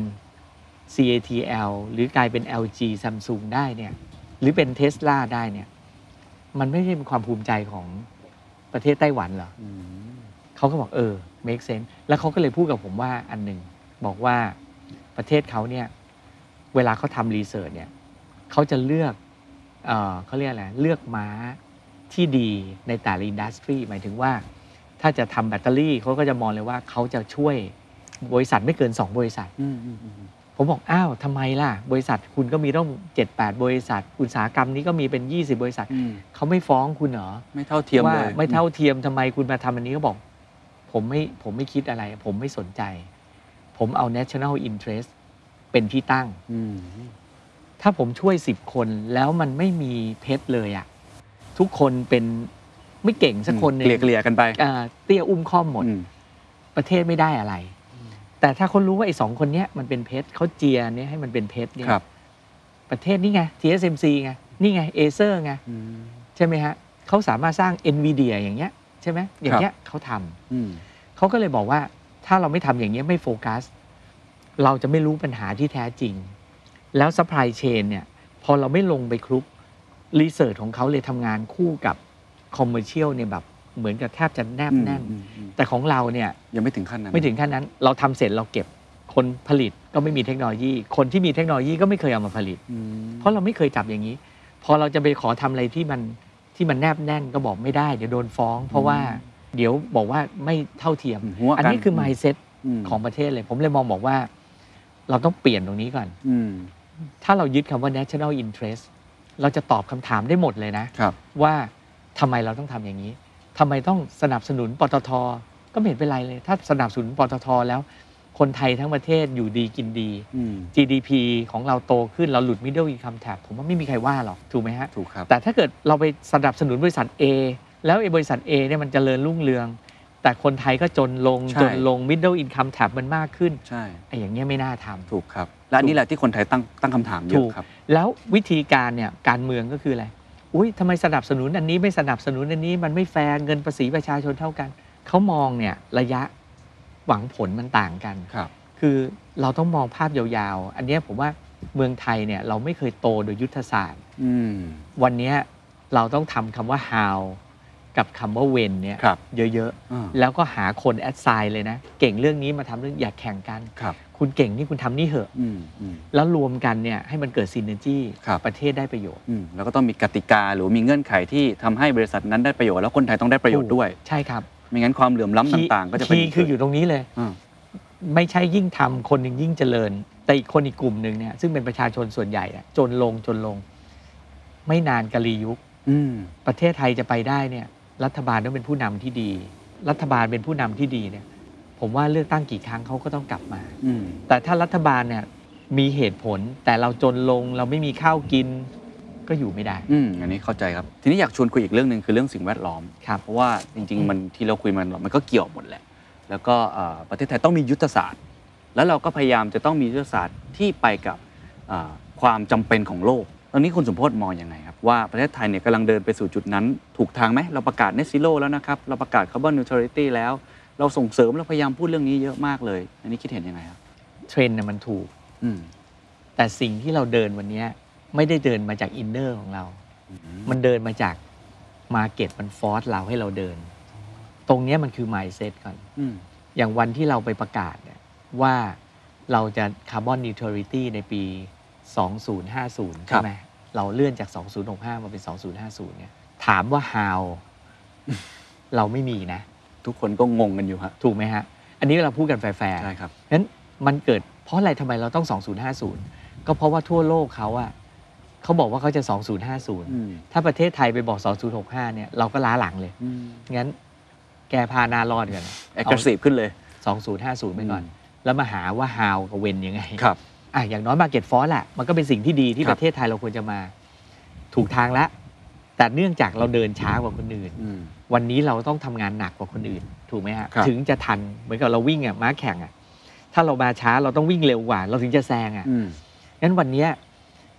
CATL หรือกลายเป็น LG Samsung ได้เนี่ย หรือเป็น Tesla ได้เนี่ย มันไม่ใช่เป็นความภูมิใจของ ประเทศไต้หวันเหรออืมเขาก็บอกเออ make sense แล้วเขาก็เลยพูดกับผมว่าอันหนึ่งบอกว่าประเทศเขาเนี่ย เวลาเขาทำรีเสิร์ชเนี่ยเขาจะเลือกเออเขาเรียกอะไรเลือกม้าที่ดีในแต่ละอินดัสทรีหมายถึงว่า ถ้าจะทำแบตเตอรี่เขาก็จะมองเลยว่าเขาจะช่วยบริษัทไม่เกิน2บริษัทอืมอืมอืม ผมบอกอ้าวทำไมล่ะ บริษัทคุณก็มีต้อง7-8บริษัท อุตสาหกรรมนี้ก็มีเป็น 20 บริษัท อืมเขาไม่ฟ้องคุณเหรอไม่เท่าเทียมว่าเลยไม่เท่าเทียมทำไมคุณมาทำอันนี้ก็บอก ผมไม่ผมไม่คิดอะไร ผมไม่สนใจ ผมเอา national interest เป็นที่ตั้ง อืมถ้าผมช่วยสิบคนแล้วมันไม่มีเพชรเลยอะทุกคนเป็นไม่เก่งสักคนหนึ่งเกลี่ยเกลี่ยกันไปอ่าเตี้ยอุ้มค่อมหมด อืมประเทศไม่ได้อะไร แต่ถ้าคนรู้ว่าไอ้สองคนเนี้ยมันเป็นเพชรเขาเจียเนี่ยให้มันเป็นเพชรเนี่ยครับ ประเทศนี่ไง TSMC ไงนี่ไงเอเซอร์ไงอืม ใช่ไหมฮะเขาสามารถสร้าง NVIDIA อย่างเงี้ยใช่ไหมอย่างเงี้ยเขาทำ อืม เขาก็เลยบอกว่าถ้าเราไม่ทำอย่างเงี้ยไม่โฟกัส เราจะไม่รู้ปัญหาที่แท้จริง แล้ว supply chain เนี่ย พอเราไม่ลงไปคลุก research ของเขาเลยทำงานคู่กับ commercial เนี่ยแบบ เหมือนกับแทบจะแนบแน่นอืมอืมแต่ของเราเนี่ยยังไม่ถึงขั้นนั้น ไม่ถึงขั้นนั้น เราทำเสร็จเราเก็บคนผลิตก็ไม่มีเทคโนโลยี คนที่มีเทคโนโลยีก็ไม่เคยเอามาผลิตอืมเพราะเราไม่เคยจับอย่างนี้ พอเราจะไปขอทำอะไรที่มันที่มันแนบแน่นก็บอกไม่ได้ เดี๋ยวโดนฟ้อง เพราะว่าเดี๋ยวบอกว่าไม่เท่าเทียมหัวกัอันนี้คือ mindset มของประเทศเลย ผมเลยมองบอกว่า เราต้องเปลี่ยนตรงนี้ก่อนอืมถ้าเรายึดคำว่า national interest เราจะตอบคำถามได้หมดเลยนะครับว่าทำไมเราต้องทำอย่างนี้ ทำไมต้องสนับสนุนปตทก็ไม่เห็นเป็นไรเลย ถ้าสนับสนุนปตทแล้ว คนไทยทั้งประเทศอยู่ดีกินดีอืม GDP ของเราโตขึ้นเราหลุด middle income tab ผมว่าไม่มีใครว่าหรอกถูกไหมฮะถูกครับแต่ถ้าเกิดเราไปสนับสนุนบริษัท A แล้วไอ้บริษัท A เนี่ยมันจเจริญรุ่งเรือง แต่คนไทยก็จนลงใช่จนลง middle income tab มันมากขึ้นใช่ไอ้อย่างเงี้ยไม่น่าทำถูกครับและอันนี้แหละที่คนไทยตั้งตั้งคำถามเยถูอะกครับ แล้ววิธีการเนี่ยการเมืองก็คืออะไร อุ้ยทำไมสนับสนุนอันนี้ไม่สนับสนุนอันนี้มันไม่แฟร์เงินภาษีประชาชนเท่ากัน เขามองเนี่ยระยะหวังผลมันต่างกันครับ คือเราต้องมองภาพยาวๆ อันเนี้ยผมว่าเมืองไทยเนี่ยเราไม่เคยโตโดยยุทธศาสตร์อืมวันเนี้ยเราต้องทำคำว่า how กับคำว่าเวนเนี่ยครับเยอะอ่า ๆ แล้วก็หาคนแอดไซน์เลยนะ เก่งเรื่องนี้มาทำเรื่องอยากแข่งกัน ครับคุณเก่งนี่คุณทำนี่เหอะ อืมอืม แล้วรวมกันเนี่ยให้มันเกิดซีเนจีครับ ประเทศได้ประโยชน์ อืมแล้วก็ต้องมีกติกาหรือมีเงื่อนไขที่ทำให้บริษัทนั้นได้ประโยชน์แล้วคนไทยต้องได้ประโยชน์ด้วย ใช่ครับไม่งั้นความเหลื่อมล้ำต่างๆ ก็จะเป็นคีย์คืออยู่ตรงนี้เลยอ่าไม่ใช่ยิ่งทำคนหนึ่งยิ่งเจริญ แต่อีกคนอีกกลุ่มหนึ่งเนี่ยซึ่งเป็นประชาชนส่วนใหญ่อะจนลงจนลง ไม่นานกะลียุค อืม ประเทศไทยจะไปได้เนี่ย รัฐบาลต้องเป็นผู้นำที่ดี รัฐบาลเป็นผู้นำที่ดีเนี่ยผมว่าเลือกตั้งกี่ครั้งเขาก็ต้องกลับมาอืมแต่ถ้ารัฐบาลเนี่ยมีเหตุผลแต่เราจนลงเราไม่มีข้าวกินก็อยู่ไม่ได้อืมอันนี้เข้าใจครับ ทีนี้อยากชวนคุยอีกเรื่องหนึ่งคือเรื่องสิ่งแวดล้อมครับเพราะว่าจริง ๆ มันที่เราคุยมันมันก็เกี่ยวหมดแหละ แล้วก็เอ่อประเทศไทยต้องมียุทธศาสตร์ แล้วเราก็พยายามจะต้องมียุทธศาสตร์ที่ไปกับเอ่อความจำเป็นของโลก ตอนนี้คุณสมโพศมองยังไงครับ ว่าประเทศไทยเนี่ยกำลังเดินไปสู่จุดนั้น ถูกทางไหมเราประกาศ net zero แล้วนะครับ เราประกาศ carbon neutrality แล้ว เราส่งเสริมเราพยายามพูดเรื่องนี้เยอะมากเลย อันนี้คิดเห็นยังไงครับเทรนด์น่ะมันถูก อืมแต่สิ่งที่เราเดินวันเนี้ยไม่ได้เดินมาจาก inner ของเรา มันเดินมาจาก market มัน force เราให้เราเดิน ตรงเนี้ยมันคือ mindset ก่อนอืมอย่างวันที่เราไปประกาศเนี่ยว่าเราจะ carbon neutrality ในปี 2050 ใช่ไหมเราเลื่อนจาก 2065 มาเป็น 2050 เนี่ย ถามว่า how เราไม่มีนะ ทุกคนก็งงกันอยู่ฮะถูกไหมฮะ อันนี้เราพูดกันแฟร์ๆใช่ครับนั้นมันเกิดเพราะอะไรทำไมเราต้อง 2050 ก็เพราะว่าทั่วโลกเขาอะเขาบอกว่าเขาจะอืม2050 ถ้าประเทศไทยไปบอก 2065 เนี่ย เราก็ล้าหลังเลยอืมงั้นแกพาหนารอดกันแอคทีฟขึ้นเลยเอา2050 ไปก่อนอืมแล้วมาหาว่า how กับ when ยังไงครับ อะอย่างน้อยมาเก็ตฟอสแหละมันก็เป็นสิ่งที่ดีที่ครับ ประเทศไทยเราควรจะมา ถูกทางแล้วแต่เนื่องจากเราเดินช้ากว่าคนอื่น อืม วันนี้เราต้องทำงานหนักกว่าคนอื่น ถูกไหมฮะครับถึงจะทันเหมือนกับเราวิ่งอะม้าแข่งอะถ้าเรามาช้าเราต้องวิ่งเร็วกว่า เราถึงจะแซงอะอืมงั้นวันเนี้ย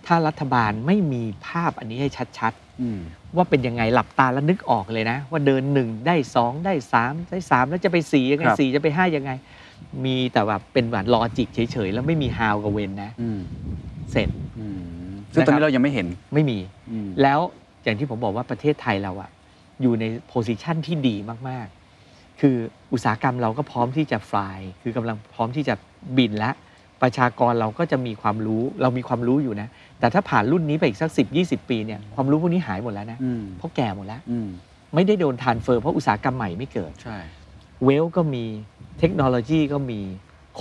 ถ้ารัฐบาลไม่มีภาพอันนี้ให้ชัดอืมๆ ว่าเป็นยังไงหลับตาแล้วนึกออกเลยนะ ว่าเดินหนึ่งได้สองได้สามได้สามแล้วจะไปสี่ยังไงครับสี่จะไปห้ายังไง มีแต่แบบเป็นแบบลอจิกเฉยๆ แล้วไม่มี how กับ when นะ อืมเสร็จ อืมซึ่งตอนนี้เรายังไม่เห็นไม่มี อืมแล้วอย่างที่ผมบอกว่าประเทศไทยเราอะอยู่ในโพสิชันที่ดีมาก ๆ คืออุตสาหกรรมเราก็พร้อมที่จะฟลาย คือกำลังพร้อมที่จะบินและ ประชากรเราก็จะมีความรู้ เรามีความรู้อยู่นะ แต่ถ้าผ่านรุ่นนี้ไปอีกสัก 10 20 ปีเนี่ย ความรู้พวกนี้หายหมดแล้วนะ อืมเพราะแก่หมดแล้ว อืมไม่ได้โดนทานเฟอร์เพราะอุตสาหกรรมใหม่ไม่เกิด ใช่ เวลก็มี เทคโนโลยีก็มี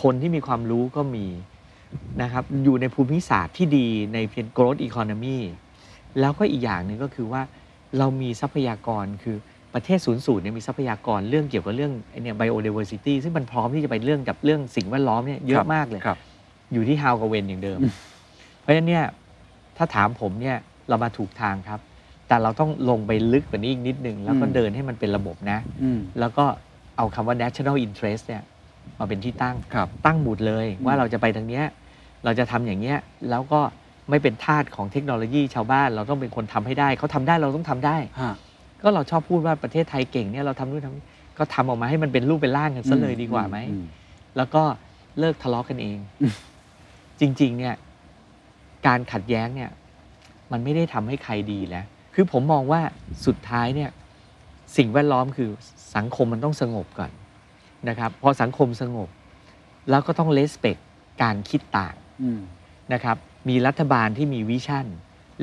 คนที่มีความรู้ก็มีนะครับอยู่ในภูมิศาสตร์ที่ดีในเป็น growth economy แล้วก็อีกอย่างหนึ่งก็คือว่าเรามีทรัพยากรคือประเทศศูนย์สูตรเนี่ยมีทรัพยากรเรื่องเกี่ยวกับเรื่องไอ้เนี่ย biodiversity ซึ่งมันพร้อมที่จะไปเรื่องกับเรื่องสิ่งแวดล้อมเนี่ยเยครัอะบมากเลยครับอยู่ที่ how กับ when อย่างเดิม เพราะฉะนั้นเนี่ยถ้าถามผมเนี่ยเรามาถูกทางครับ แต่เราต้องลงไปลึกกว่านี้อีกนิดนึง แล้วก็อืมเดินให้มันเป็นระบบนะอืมแล้วก็ เอาคำว่า national interest เนี่ยมาเป็นที่ตั้ง ครับ ตั้งหมุดเลยอืมว่าเราจะไปทางเนี้ยเราจะทำอย่างเงี้ยแล้วก็ไม่เป็นทาสของเทคโนโลยีชาวบ้าน เราต้องเป็นคนทำให้ได้ เขาทำได้เราต้องทำได้ ฮะ ก็เราชอบพูดว่าประเทศไทยเก่งเนี่ยเราทำนู่นทำนี่ก็ทำออกมาให้มันเป็นรูปเป็นร่างกันซะเลยดีกว่าไหม อืแล้วก็เลิกทะเลาะกันเองอืมจริง ๆ เนี่ย การขัดแย้งเนี่ย มันไม่ได้ทำให้ใครดีแล้ว คือผมมองว่าสุดท้ายเนี่ย สิ่งแวดล้อมคือ สังคมมันต้องสงบก่อนนะครับพอสังคมสงบ แล้วก็ต้องเลสเปกการคิดต่างอืมนะครับมีรัฐบาลที่มีวิชั่น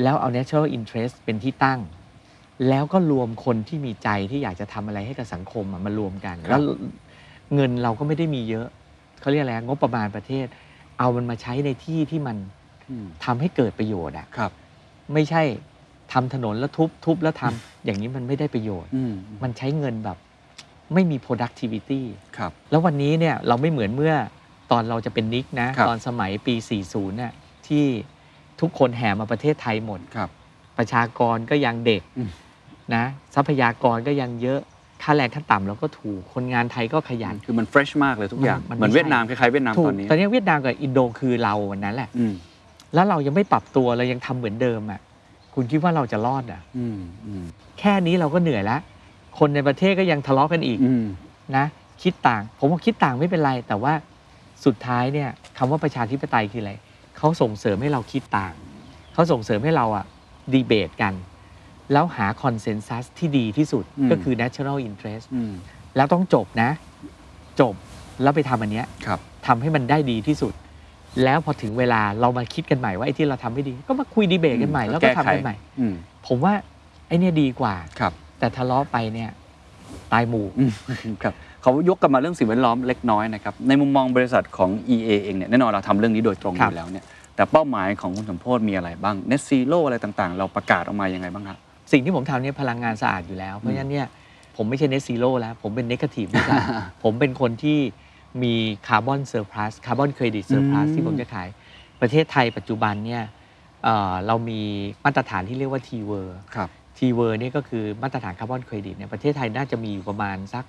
แล้วเอา natural interest เป็นที่ตั้ง แล้วก็รวมคนที่มีใจที่อยากจะทำอะไรให้กับสังคมอะมารวมกันครับแล้วเงินเราก็ไม่ได้มีเยอะเขาเรียกอะไรงบประมาณประเทศ เอามันมาใช้ในที่ที่มันอืมทำให้เกิดประโยชน์อะครับไม่ใช่ทำถนนแล้วทุบทุบแล้วทำอย่างนี้มันไม่ได้ประโยชน์อืมมันใช้เงินแบบ ไม่มี productivity ครับแล้ววันนี้เนี่ยเราไม่เหมือนเมื่อตอนเราจะเป็นนิกนะครับตอนสมัยปี 40น่ะที่ทุกคนแห่มาประเทศไทยหมดครับ ประชากรก็ยังเด็กอืมนะทรัพยากรก็ยังเยอะค่าแรงขั้นต่ำเราก็ถูกคนงานไทยก็ขยัน คือมัน fresh มากเลยทุกอย่างมันเหมือนไม่ใช่เวียดนามคล้ายๆเวียดนามถูตกอนนี้ตอนนี้เวียดนามกับอินโดคือเราวันนั้นแหละอืมแล้วเรายังไม่ปรับตัวเรายังทำเหมือนเดิมอะคุณคิดว่าเราจะรอดอะอืมอืมแค่นี้เราก็เหนื่อยแล้ว คนในประเทศก็ยังทะเลาะกันอีกอืมนะคิดต่าง ผมว่าคิดต่างไม่เป็นไร แต่ว่าสุดท้ายเนี่ยคำว่าประชาธิปไตยคืออะไรเขาส่งเสริมให้เราคิดต่างเขาส่งเสริมให้เราอะดีเบตกัน แล้วหาคอนเซนแซสที่ดีที่สุดอืมก็คือ national interest อืมแล้วต้องจบนะ จบแล้วไปทำอันเนี้ยครับทำให้มันได้ดีที่สุด แล้วพอถึงเวลาเรามาคิดกันใหม่ว่าไอ้ที่เราทำไม่ดี ก็มาคุยดีเบตกันใหม่อืมแล้วก็แก้ทำไขกันใหม่อืมผมว่าไอ้เนี่ยดีกว่าครับ แต่ทะเลาะไปเนี่ยตายหมู่อืมครับเขายกกันมาเรื่องสิ่งแวดล้อมเล็กน้อยนะครับในมุมมองบริษัทของ EA เองเนี่ยแน่นอนเราทำเรื่องนี้โดยตรงอครับยู่แล้วเนี่ยแต่เป้าหมายของคุณสมโพศมีอะไรบ้าง Net Zero อะไรต่างๆ เราประกาศออกมายังไงบ้างครับสิ่งที่ผมทำเนี่ยพลังงานสะอาดอยู่แล้ว เพราะฉะนั้นเนี่ยผมไม่ใช่เน z ซีโร่แล้ว ผมเป็นเนกาทีฟด้วยซ้ำผมเป็นคนที่มี carbon surplus carbon credit surplus อืมที่ผมจะขาย ประเทศไทยปัจจุบันเนี่ยเอ่อเรามีมาตรฐานที่เรียกว่า T-VER ครับ T-VER เนี่ยก็คือมาตรฐาน carbon credit เนี่ยประเทศไทยน่าจะมีอยู่ประมาณสัก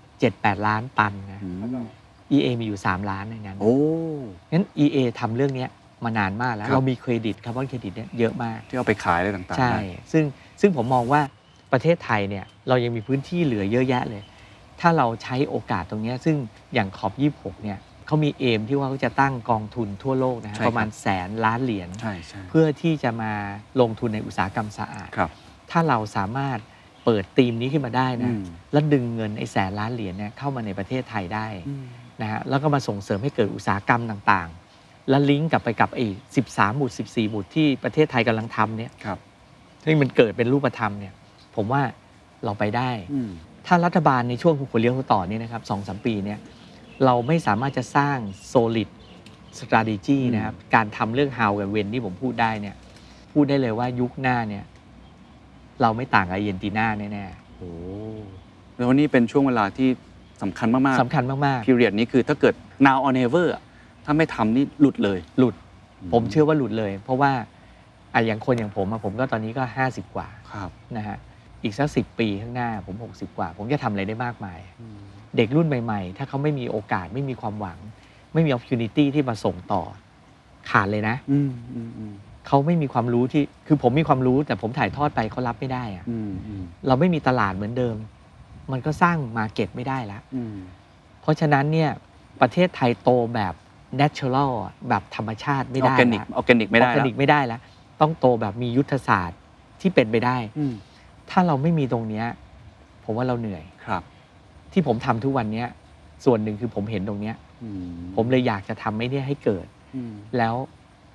7-8 ล้านตันนะ EA มีอยู่ 3 ล้านในนั้นโอ้งั้น EA ทำเรื่องเนี้ยมานานมากแล้วครับเรามี credit carbon credit เนี่ยเยอะมาก ที่เอาไปขายอะไรต่างๆ ใช่ได้ซึ่งซึ่งผมมองว่าประเทศไทยเนี่ยเรายังมีพื้นที่เหลือเยอะแยะเลย ถ้าเราใช้โอกาสตรงเนี้ยซึ่งอย่างขอบ26เนี่ยเขามีเอมที่ว่าเขาจะตั้งกองทุนทั่วโลกนะฮะใช่ครับประมาณแสนล้านเหรียญใช่ใช่เพื่อที่จะมาลงทุนในอุตสาหกรรมสะอาดครับ ถ้าเราสามารถเปิดธีมนี้ขึ้นมาได้นะอืมแล้วดึงเงินไอ้แสนล้านเหรียญเนี่ยเข้ามาในประเทศไทยได้นะฮะแล้วก็มาส่งเสริมให้เกิดอุตสาหกรรมต่างๆ แล้วลิงก์กลับไปกับไอ้13 หมุด 14 หมุดที่ประเทศไทยกำลังทำเนี่ยครับที่มันเกิดเป็นรูปธรรมเนี่ยผมว่าเราไปได้อืมถ้ารัฐบาลในช่วงหัวเลี้ยวหัวต่อเนี่ยนะครับสองสามปีเนี่ยเราไม่สามารถจะสร้าง solid strategy อืมนะครับการทำเรื่อง how กับ when ที่ผมพูดได้เนี่ยพูดได้เลยว่ายุคหน้าเนี่ย เราไม่ต่างกับอาร์เจนตินาแน่โอ้แล้วนี่เป็นช่วงเวลาที่สำคัญมากๆสำคัญมากๆ period นี้คือถ้าเกิด now or never อะถ้าไม่ทำนี่หลุดเลยๆหลุดผมเชื่อว่าหลุดเลย เพราะว่าอะอย่างคนอย่างผมอะผมก็ตอนนี้ก็ 50 กว่าครับ นะฮะอีกสักสิปีข้างหน้าผม 60 กว่า ผมจะทำอะไรได้มากมาย เด็กรุ่นใหม่ ๆ ถ้าเขาไม่มีโอกาสไม่มีความหวัง ไม่มี opportunity ที่มาส่งต่อ ขาดเลยนะ อืมอืมอืม เขาไม่มีความรู้ที่คือผมมีความรู้แต่ผมถ่ายทอดไปเขารับไม่ได้อะอืมอืมเราไม่มีตลาดเหมือนเดิม มันก็สร้างมาเก็ตไม่ได้แล้วอืมเพราะฉะนั้นเนี่ยประเทศไทยโตแบบ natural อะแบบธรรมชาติไม่ได้ organic organic ไม่ได้แล้วต้องโตแบบมียุทธศาสตร์ที่เป็นไปได้อืมถ้าเราไม่มีตรงเนี้ย ผมว่าเราเหนื่อยครับ ที่ผมทำทุกวันเนี้ย ส่วนหนึ่งคือผมเห็นตรงเนี้ยอืมผมเลยอยากจะทำไม่ได้ให้เกิดอืมแล้ว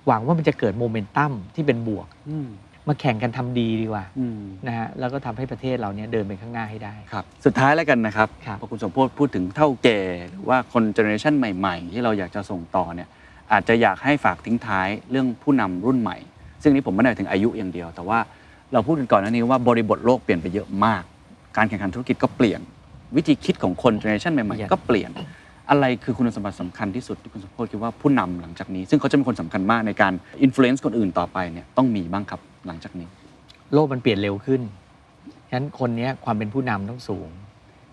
หวังว่ามันจะเกิดโมเมนตัมที่เป็นบวกอืมมาแข่งกันทำดีดีกว่าอืมนะฮะแล้วก็ทำให้ประเทศเราเนี่ยเดินไปข้างหน้าให้ได้ครับสุดท้ายแล้วกันนะครับครับพอคุณสมโภชน์พูดถึงเถ้าแก่หรือว่าคน generation ใหม่ ๆ ที่เราอยากจะส่งต่อเนี่ยอาจจะอยากให้ฝากทิ้งท้ายเรื่องผู้นำรุ่นใหม่ ซึ่งนี้ผมไม่ได้หมายถึงอายุอย่างเดียว แต่ว่าเราพูดกันก่อนหน้านี้ว่าบริบทโลกเปลี่ยนไปเยอะมาก การแข่งขันธุรกิจก็เปลี่ยน วิธีคิดของคน generation ใหม่เปลี่ยนๆก็เปลี่ยน อะไรคือคุณสมบัติสำคัญที่สุดที่คุณสมโภชน์คิดว่าผู้นำหลังจากนี้ ซึ่งเขาจะเป็นคนสำคัญมากในการอิม l u เ n นซ์คนอื่นต่อไปเนี่ยต้องมีบ้างครับหลังจากนี้ โลกมันเปลี่ยนเร็วขึ้นฉะนั้นคนเนี้ยความเป็นผู้นำต้องสูง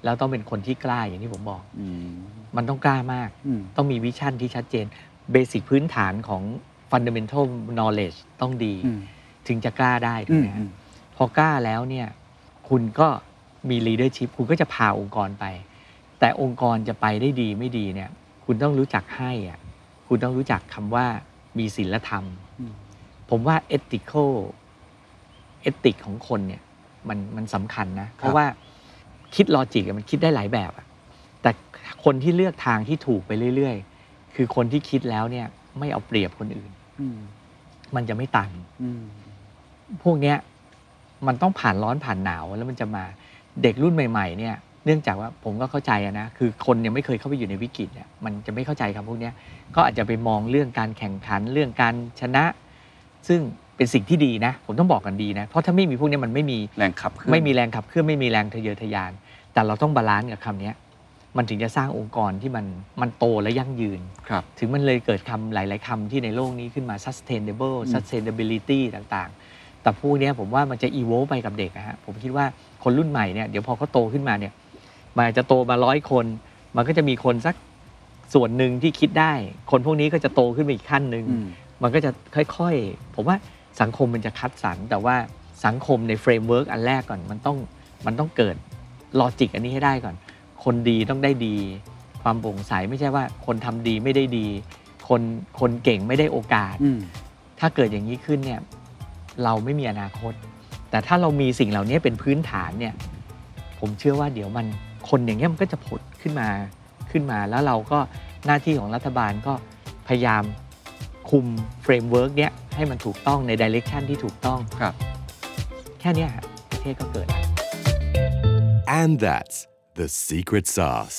แล้วต้องเป็นคนที่กล้าอย่างที่ผมบอก อืมมันต้องกล้ามาก อืมต้องมีวิชั่นที่ชัดเจน เบสิกพื้นฐานของ fundamental knowledge ต้องดี อืมถึงจะกล้าได้ถูกไหมอืฮะมพอกล้าแล้วเนี่ยคุณก็มี leadership คุณก็จะพาองค์กรไป แต่องค์กรจะไปได้ดีไม่ดีเนี่ย คุณต้องรู้จักให้อะคุณต้องรู้จักคำว่ามีศีลธรรมอืมผมว่า ethical เอติกของคนเนี่ยมันมันสำคัญนะ เพราะว่าคิดลอจิกมันคิดได้หลายแบบอะแต่คนที่เลือกทางที่ถูกไปเรื่อย ๆ คือคนที่คิดแล้วเนี่ย ไม่เอาเปรียบคนอื่นอืมมันจะไม่ตันอืมพวกเนี้ย มันต้องผ่านร้อนผ่านหนาวแล้วมันจะมาเด็กรุ่นใหม่ ๆ เนี่ย เนื่องจากว่าผมก็เข้าใจอะนะคือคนยังไม่เคยเข้าไปอยู่ในวิกฤตเนี่ยมันจะไม่เข้าใจคำพวกเนี้ยก็อาจจะไปมองเรื่องการแข่งขันเรื่องการชนะ ซึ่งเป็นสิ่งที่ดีนะ ผมต้องบอกกันดีนะ เพราะถ้าไม่มีพวกเนี้ยมันไม่มีแรงขับเคลื่อนไม่มีแรงขับเคลื่อนไม่มีแรงทะเยอทะยาน แต่เราต้อง balance กับคำเนี้ยมันถึงจะสร้างองค์กรที่มันมันโตและยั่งยืนครับถึงมันเลยเกิดคำหลาย ๆคำที่ในโลกนี้ขึ้นมา sustainable อืม sustainability ต่างๆ แต่พวกเนี้ยผมว่ามันจะ evolve ไปกับเด็กนะฮะ ผมคิดว่าคนรุ่นใหม่เนี่ยเดี๋ยวพอเขาโตขึ้นมาเนี่ย มันอาจจะโตมาร้อยคน มันก็จะมีคนสักส่วนหนึ่งที่คิดได้ คนพวกนี้ก็จะโตขึ้นไปอีกขั้นหนึ่งอืมมันก็จะค่อยๆ ผมว่าสังคมมันจะคัดสรรแต่ว่าสังคมใน framework อันแรกก่อนมันต้องมันต้องเกิด logic อันนี้ให้ได้ก่อน คนดีต้องได้ดี ความโปร่งใสไม่ใช่ว่าคนทำดีไม่ได้ดี คนคนเก่งไม่ได้โอกาสอืมถ้าเกิดอย่างนี้ขึ้นเนี่ยเราไม่มีอนาคต แต่ถ้าเรามีสิ่งเหล่านี้เป็นพื้นฐานเนี่ยผมเชื่อว่าเดี๋ยวมัน คนอย่างเงี้ยมันก็จะผุดขึ้นมาขึ้นมา แล้วเราก็หน้าที่ของรัฐบาลก็พยายามคุม framework เนี้ยให้มันถูกต้องใน direction ที่ถูกต้องครับ แค่เนี้ยฮะประเทศก็เกิดแล้ว And that's the secret sauce.